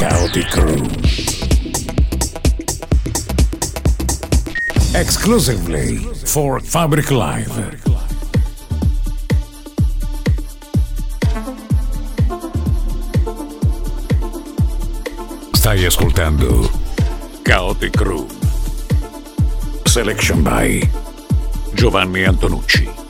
Chaotic Crew. Exclusively for Fabric Live. Stai ascoltando Chaotic Crew. Selection by Giovanni Antonucci.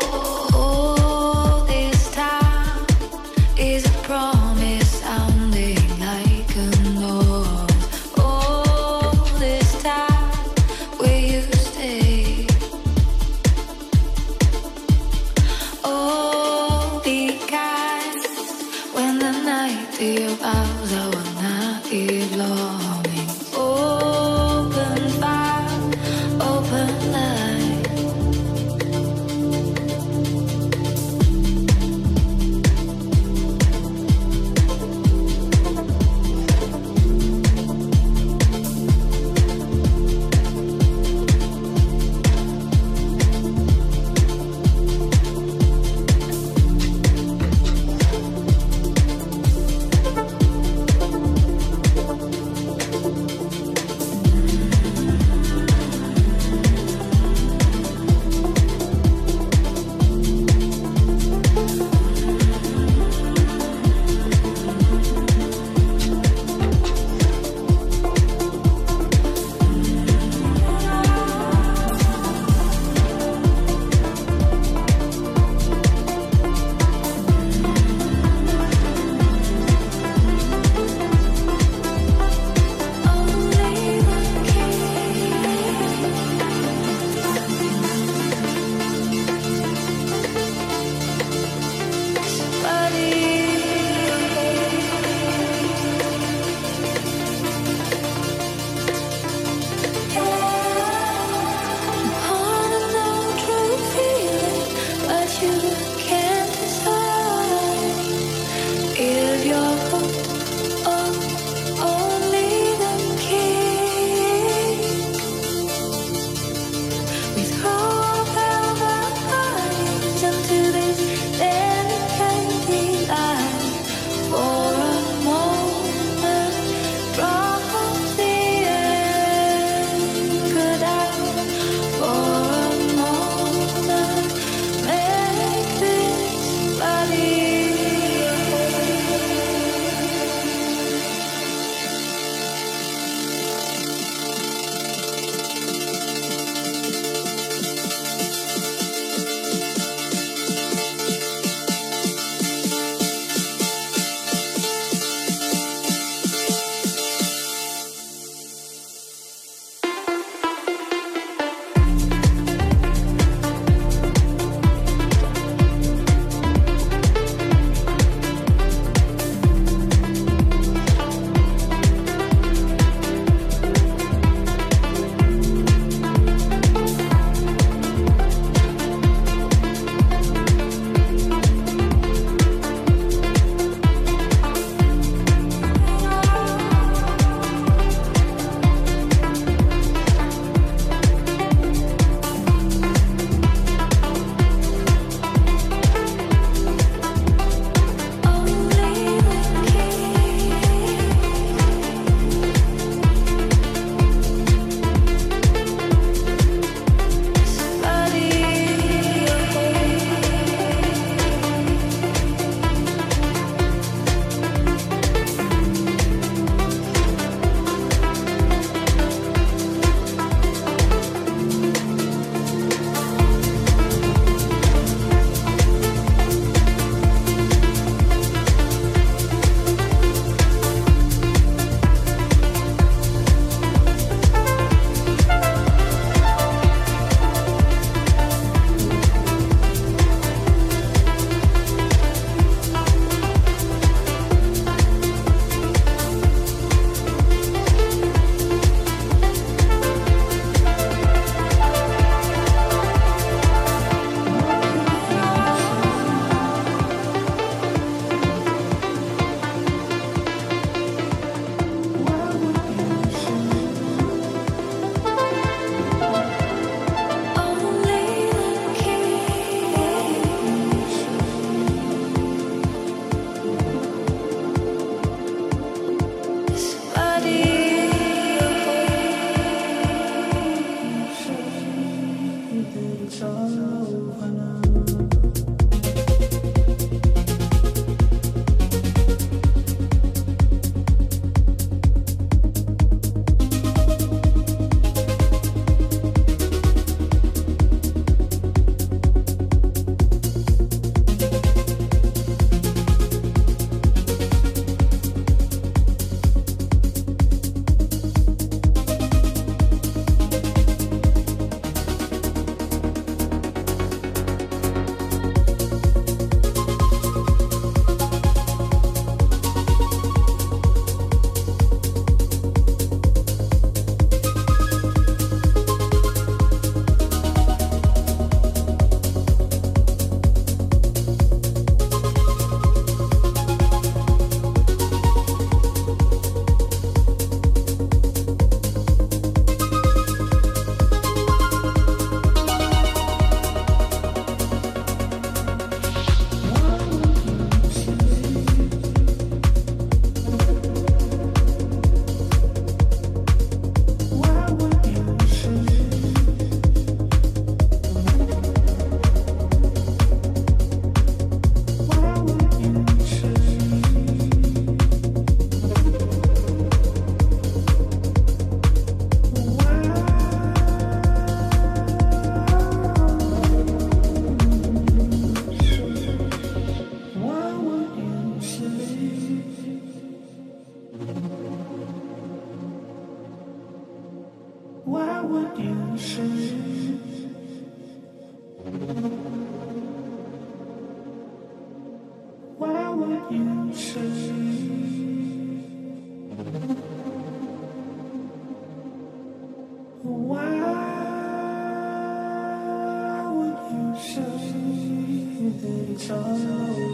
control.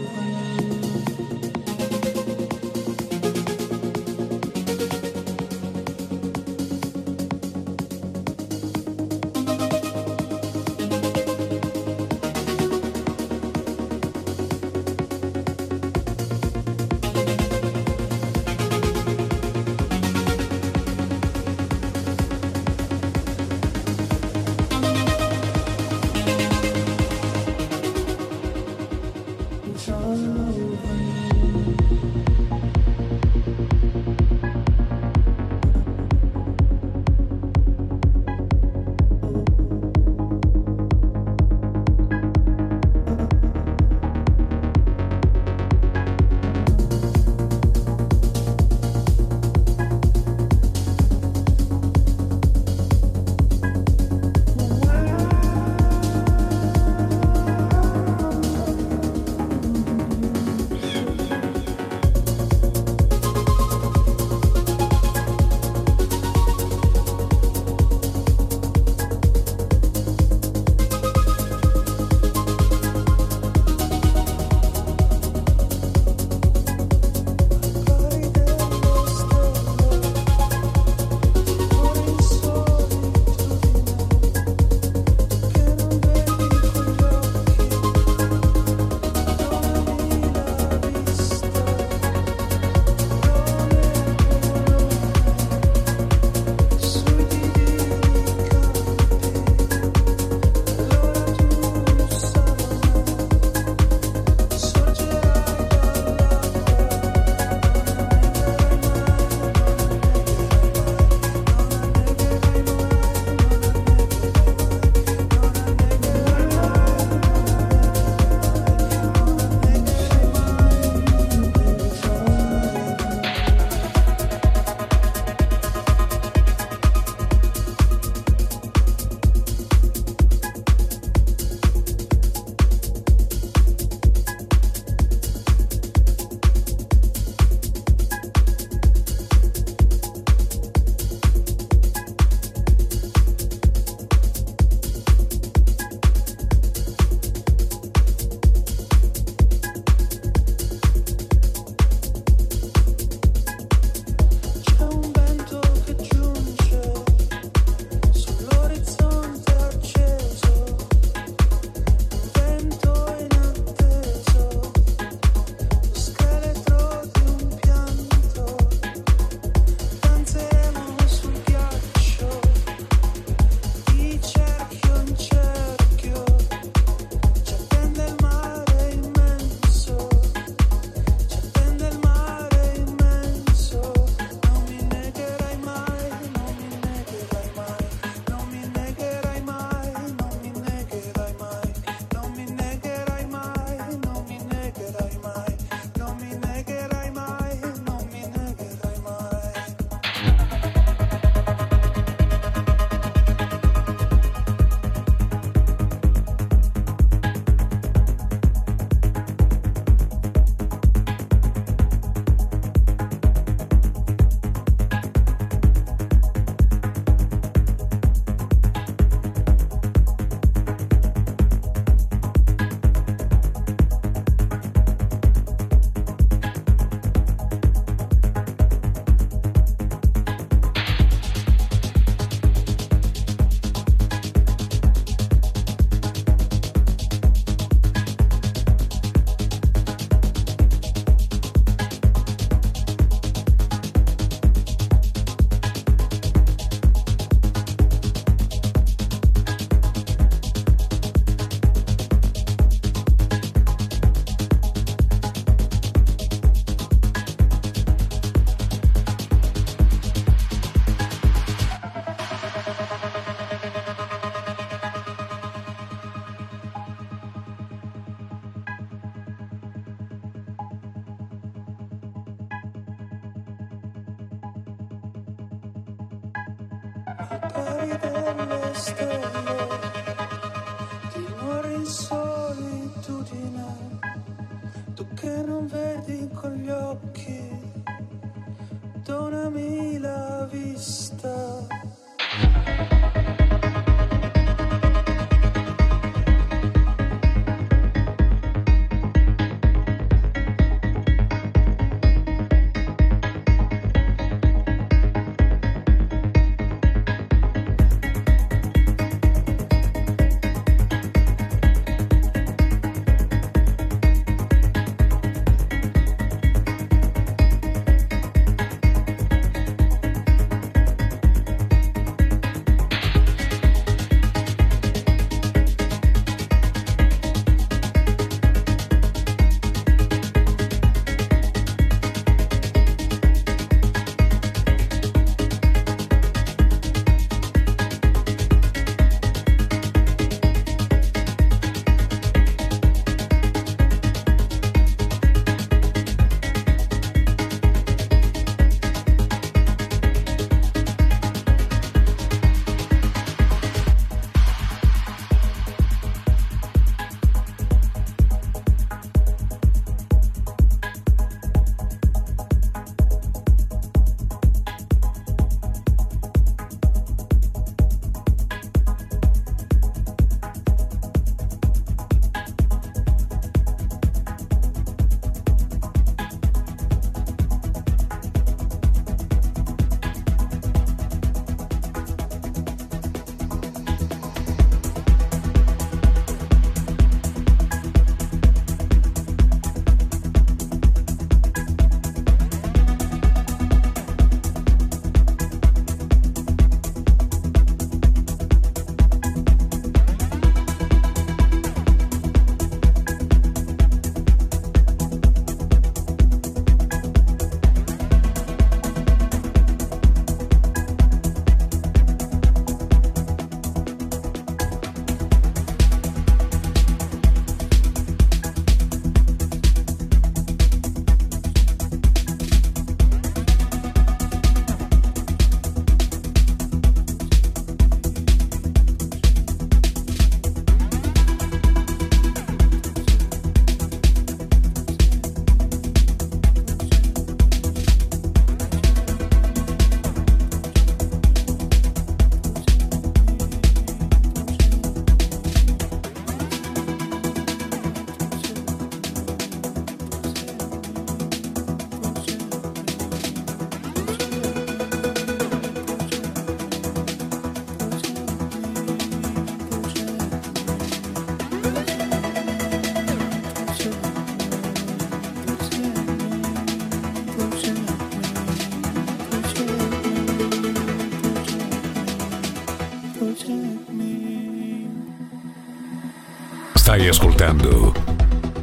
Ascoltando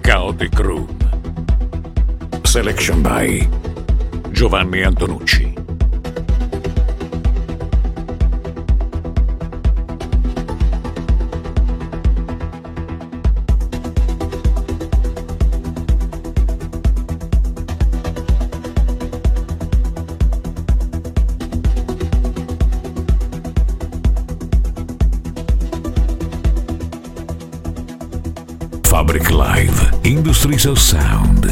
Chaotic Room. Selection by Giovanni Antonucci. Live Industries of Sound.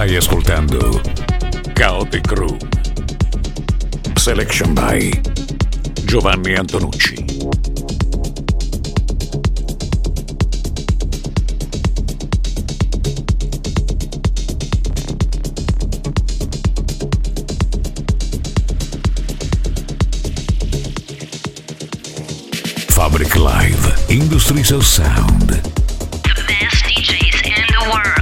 Stai ascoltando Chaotic Room. Selection by Giovanni Antonucci. Fabric Live Industries of Sound. The best DJs in the world.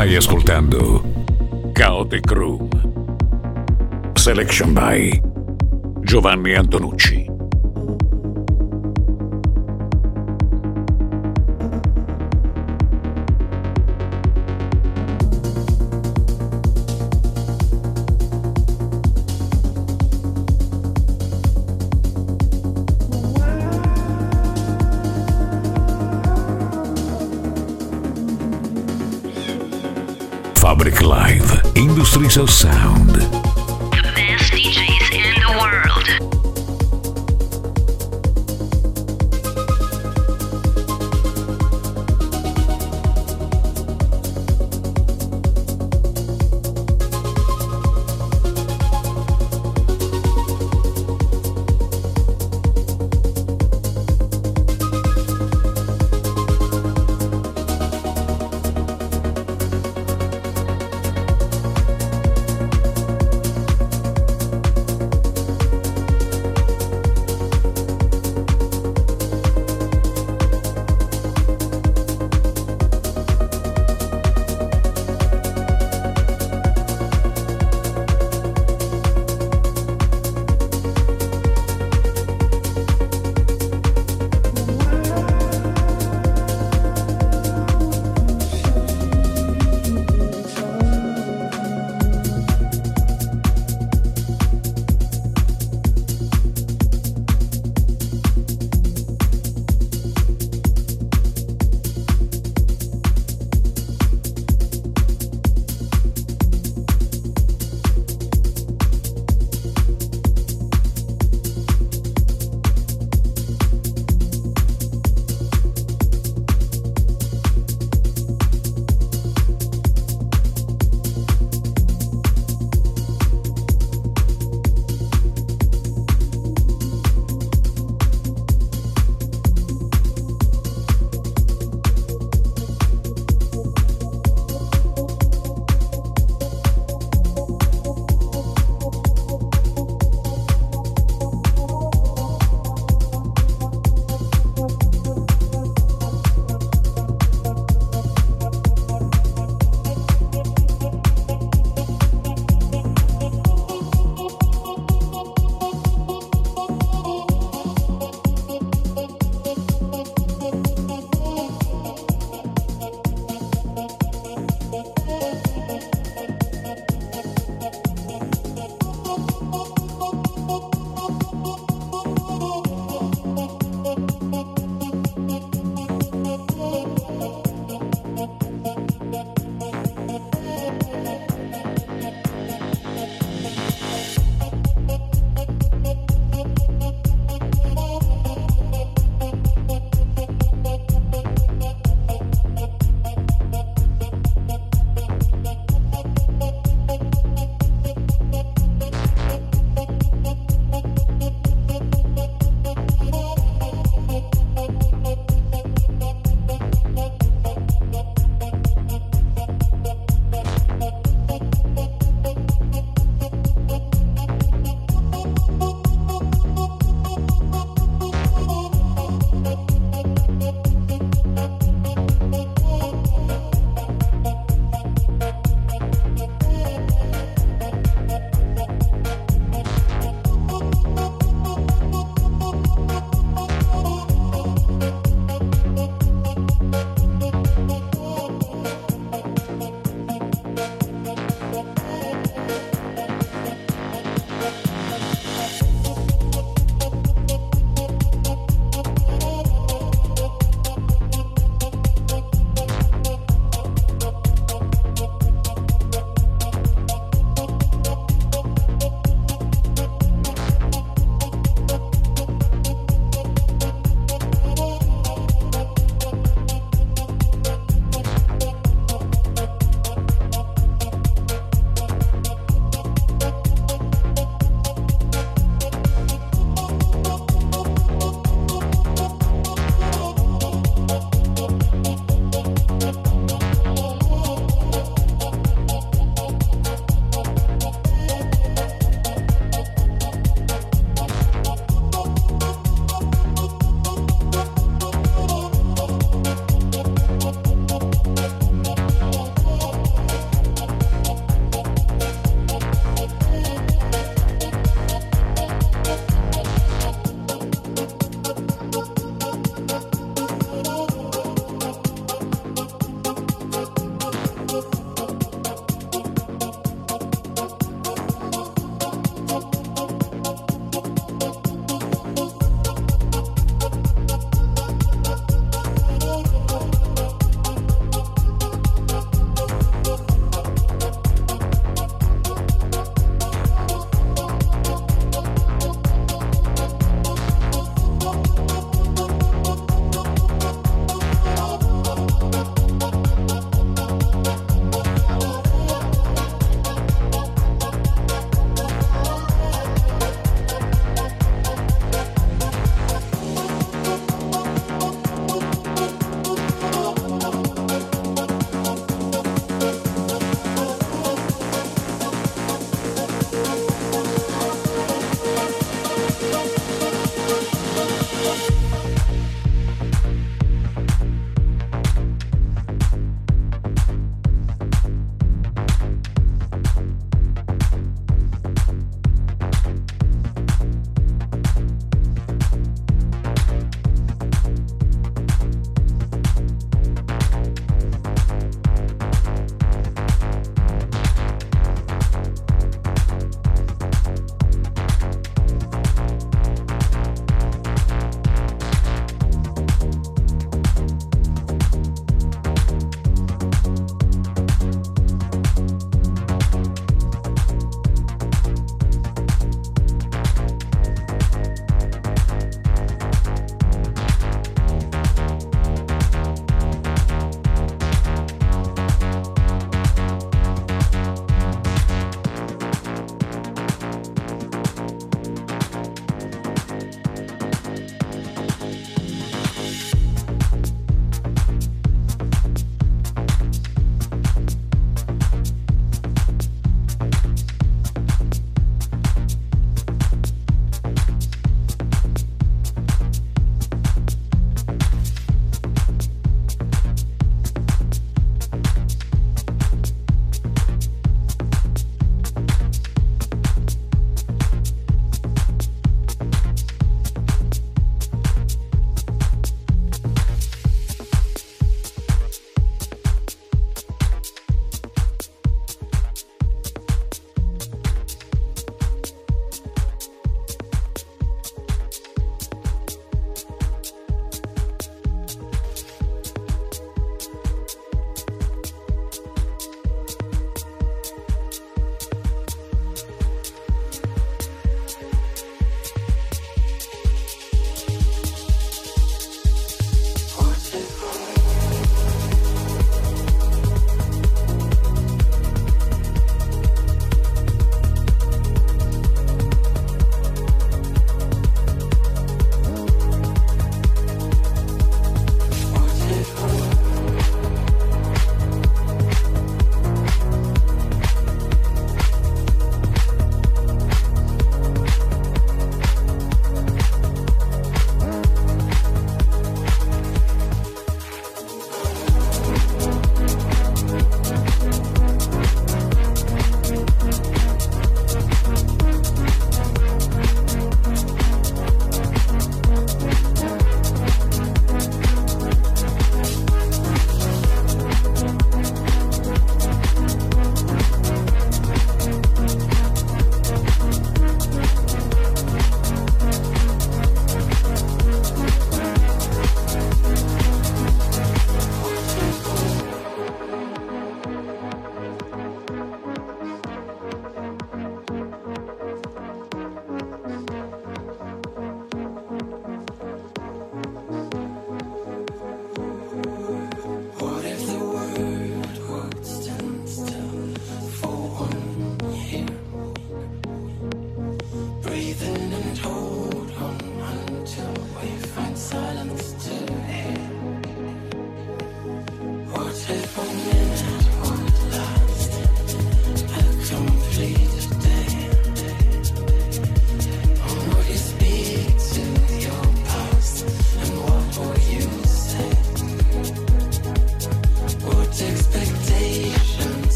Stai ascoltando Chaotic Room. Selection by Giovanni Antonucci. Industries of Sound.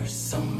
You're so